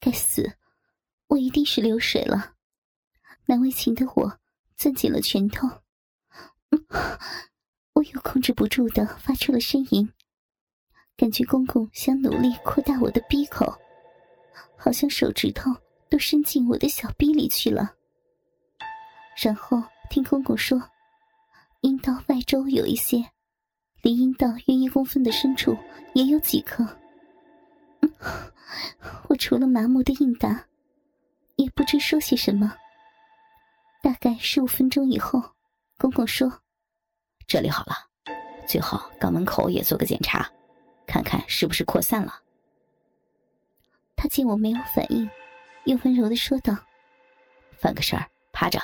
该死，我一定是流水了。难为情的我攥紧了拳头，我又控制不住的发出了呻吟，感觉公公想努力扩大我的鼻口，好像手指头都伸进我的小逼里去了。然后听公公说，阴道外周有一些，离阴道约一公分的深处也有几颗。我除了麻木的应答，也不知说些什么。大概十五分钟以后，公公说：“这里好了，最好肛门口也做个检查，看看是不是扩散了。”他见我没有反应，又温柔的说道：“犯个事儿，趴着，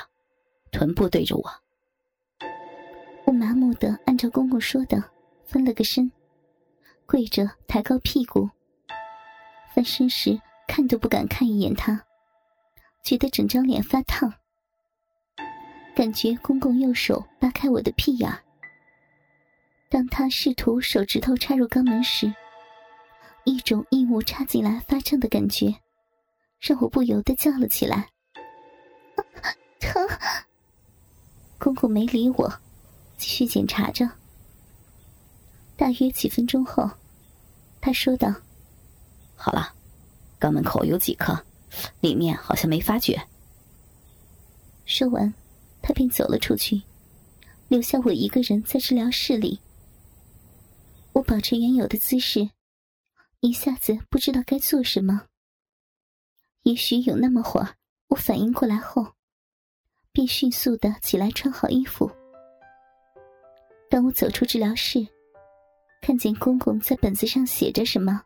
臀部对着我。”我麻木的按照公公说的翻了个身，跪着抬高屁股。翻身时看都不敢看一眼他，觉得整张脸发烫。感觉公公右手扒开我的屁眼当他试图手指头插入肛门时，一种异物插进来发胀的感觉，让我不由得叫了起来：“疼！”公公没理我，继续检查着。大约几分钟后，他说道。好了，肛门口有几颗，里面好像没发觉。说完，他便走了出去，留下我一个人在治疗室里。我保持原有的姿势，一下子不知道该做什么。也许有那么会儿，我反应过来后，便迅速的起来穿好衣服。当我走出治疗室，看见公公在本子上写着什么。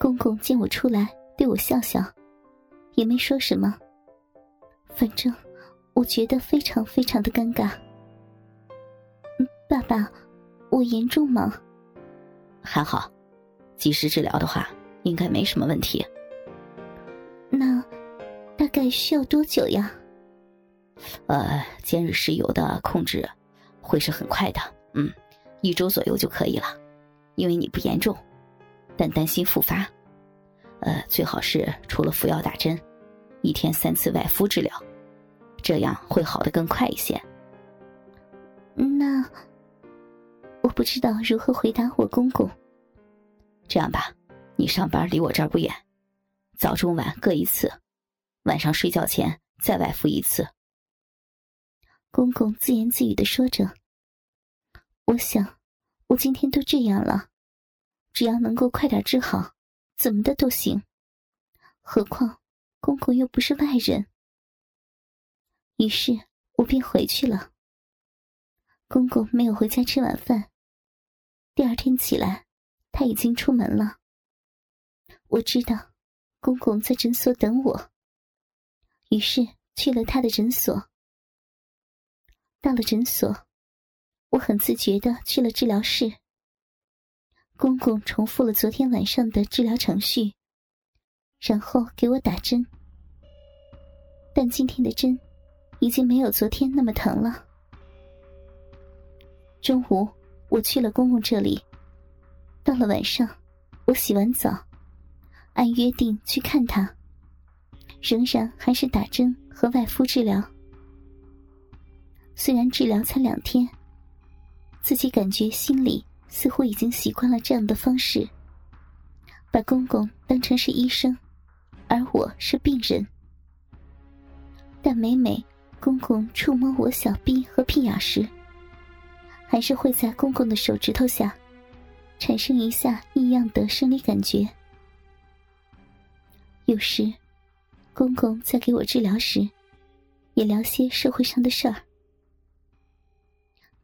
公公见我出来，对我笑笑，也没说什么。反正我觉得非常非常的尴尬。爸爸，我严重吗？还好，及时治疗的话，应该没什么问题。那大概需要多久呀？呃，尖锐湿疣的控制会是很快的，嗯，一周左右就可以了，因为你不严重。但担心复发，呃，最好是除了服药打针，一天三次外敷治疗，这样会好的更快一些。那我不知道如何回答我公公。这样吧，你上班离我这儿不远，早中晚各一次，晚上睡觉前再外敷一次。公公自言自语的说着：“我想，我今天都这样了。”只要能够快点治好，怎么的都行。何况公公又不是外人。于是我便回去了。公公没有回家吃晚饭。第二天起来，他已经出门了。我知道公公在诊所等我，于是去了他的诊所。到了诊所，我很自觉的去了治疗室。公公重复了昨天晚上的治疗程序，然后给我打针。但今天的针已经没有昨天那么疼了。中午我去了公公这里，到了晚上，我洗完澡，按约定去看他，仍然还是打针和外敷治疗。虽然治疗才两天，自己感觉心里。似乎已经习惯了这样的方式，把公公当成是医生，而我是病人。但每每公公触摸我小臂和屁眼时，还是会在公公的手指头下产生一下异样的生理感觉。有时，公公在给我治疗时，也聊些社会上的事儿。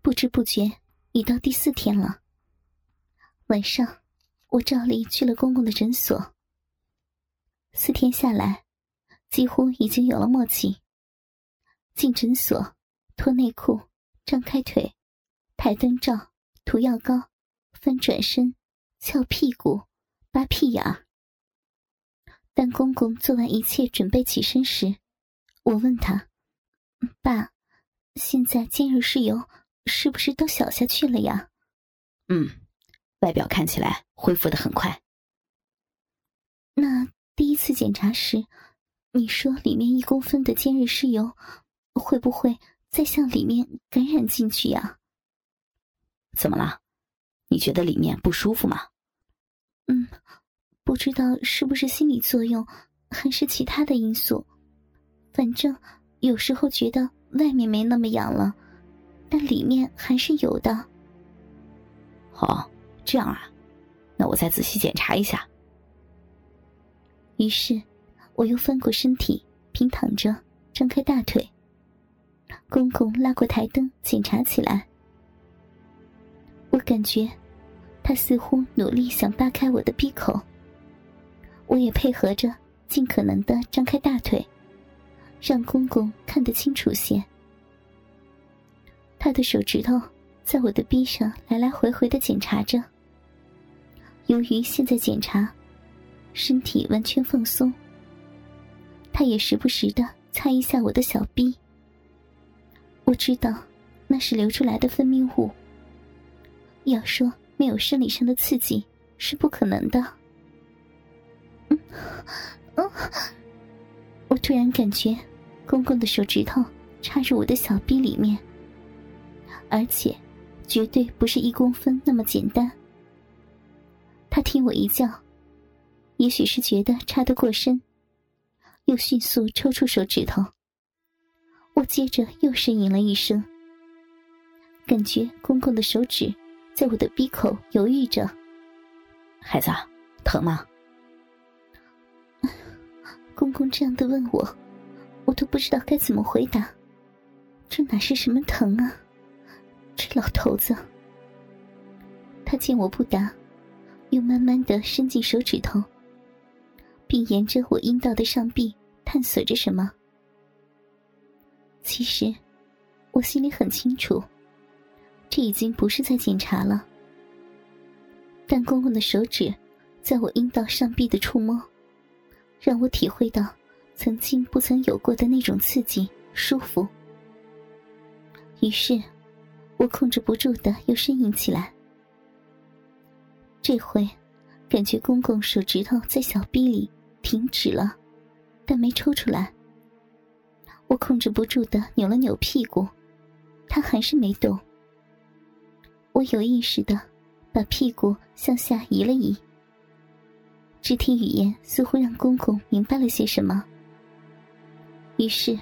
不知不觉，已到第四天了。晚上，我照例去了公公的诊所。四天下来，几乎已经有了默契。进诊所，脱内裤，张开腿，抬灯照，涂药膏，翻转身，翘屁股，扒屁眼儿。当公公做完一切准备起身时，我问他：“爸，现在今日是油是不是都小下去了呀？”“嗯。”外表看起来恢复的很快，那第一次检查时，你说里面一公分的尖锐湿疣，会不会再向里面感染进去呀？怎么了？你觉得里面不舒服吗？嗯，不知道是不是心理作用，还是其他的因素。反正有时候觉得外面没那么痒了，但里面还是有的。好，这样啊，那我再仔细检查一下。于是，我又翻过身体，平躺着，张开大腿。公公拉过台灯，检查起来。我感觉，他似乎努力想扒开我的闭口。我也配合着，尽可能的张开大腿，让公公看得清楚些。他的手指头在我的臂上来来回回的检查着。由于现在检查，身体完全放松，他也时不时的擦一下我的小臂。我知道，那是流出来的分泌物。要说没有生理上的刺激是不可能的。嗯，嗯，我突然感觉公公的手指头插入我的小臂里面，而且绝对不是一公分那么简单。他听我一叫，也许是觉得插得过深，又迅速抽出手指头。我接着又呻吟了一声，感觉公公的手指。在我的鼻口犹豫着，孩子，疼吗？公公这样的问我，我都不知道该怎么回答。这哪是什么疼啊？这老头子，他见我不答，又慢慢的伸进手指头，并沿着我阴道的上壁探索着什么。其实，我心里很清楚。这已经不是在检查了，但公公的手指在我阴道上壁的触摸，让我体会到曾经不曾有过的那种刺激舒服。于是，我控制不住的又呻吟起来。这回，感觉公公手指头在小臂里停止了，但没抽出来。我控制不住的扭了扭屁股，他还是没动。我有意识的把屁股向下移了移，肢体语言似乎让公公明白了些什么。于是，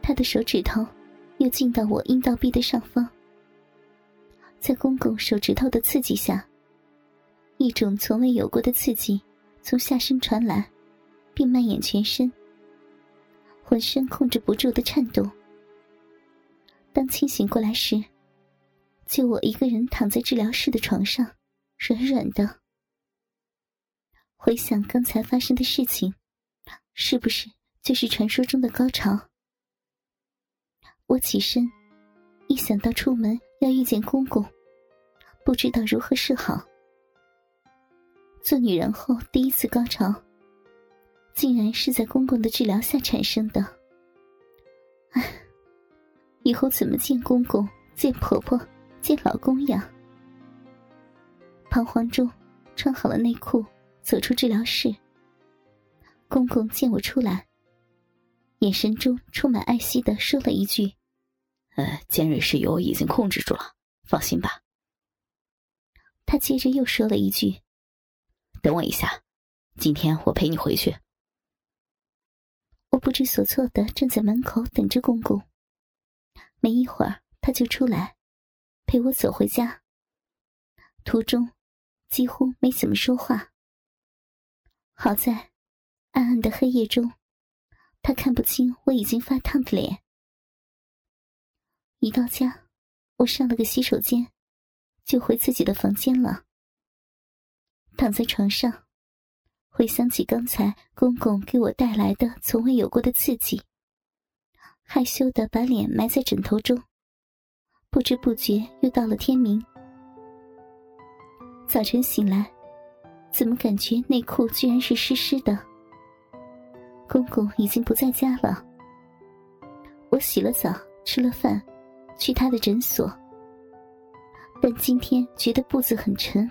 他的手指头又进到我阴道壁的上方，在公公手指头的刺激下，一种从未有过的刺激从下身传来，并蔓延全身，浑身控制不住的颤动。当清醒过来时，就我一个人躺在治疗室的床上，软软的。回想刚才发生的事情，是不是就是传说中的高潮？我起身，一想到出门要遇见公公，不知道如何是好。做女人后第一次高潮，竟然是在公公的治疗下产生的。唉，以后怎么见公公、见婆婆？见老公呀！彷徨中，穿好了内裤，走出治疗室。公公见我出来，眼神中充满爱惜的说了一句：“呃，尖锐湿疣已经控制住了，放心吧。”他接着又说了一句：“等我一下，今天我陪你回去。”我不知所措的站在门口等着公公。没一会儿，他就出来。陪我走回家。途中，几乎没怎么说话。好在，暗暗的黑夜中，他看不清我已经发烫的脸。一到家，我上了个洗手间，就回自己的房间了。躺在床上，回想起刚才公公给我带来的从未有过的刺激，害羞的把脸埋在枕头中。不知不觉又到了天明。早晨醒来，怎么感觉内裤居然是湿湿的？公公已经不在家了。我洗了澡，吃了饭，去他的诊所。但今天觉得步子很沉，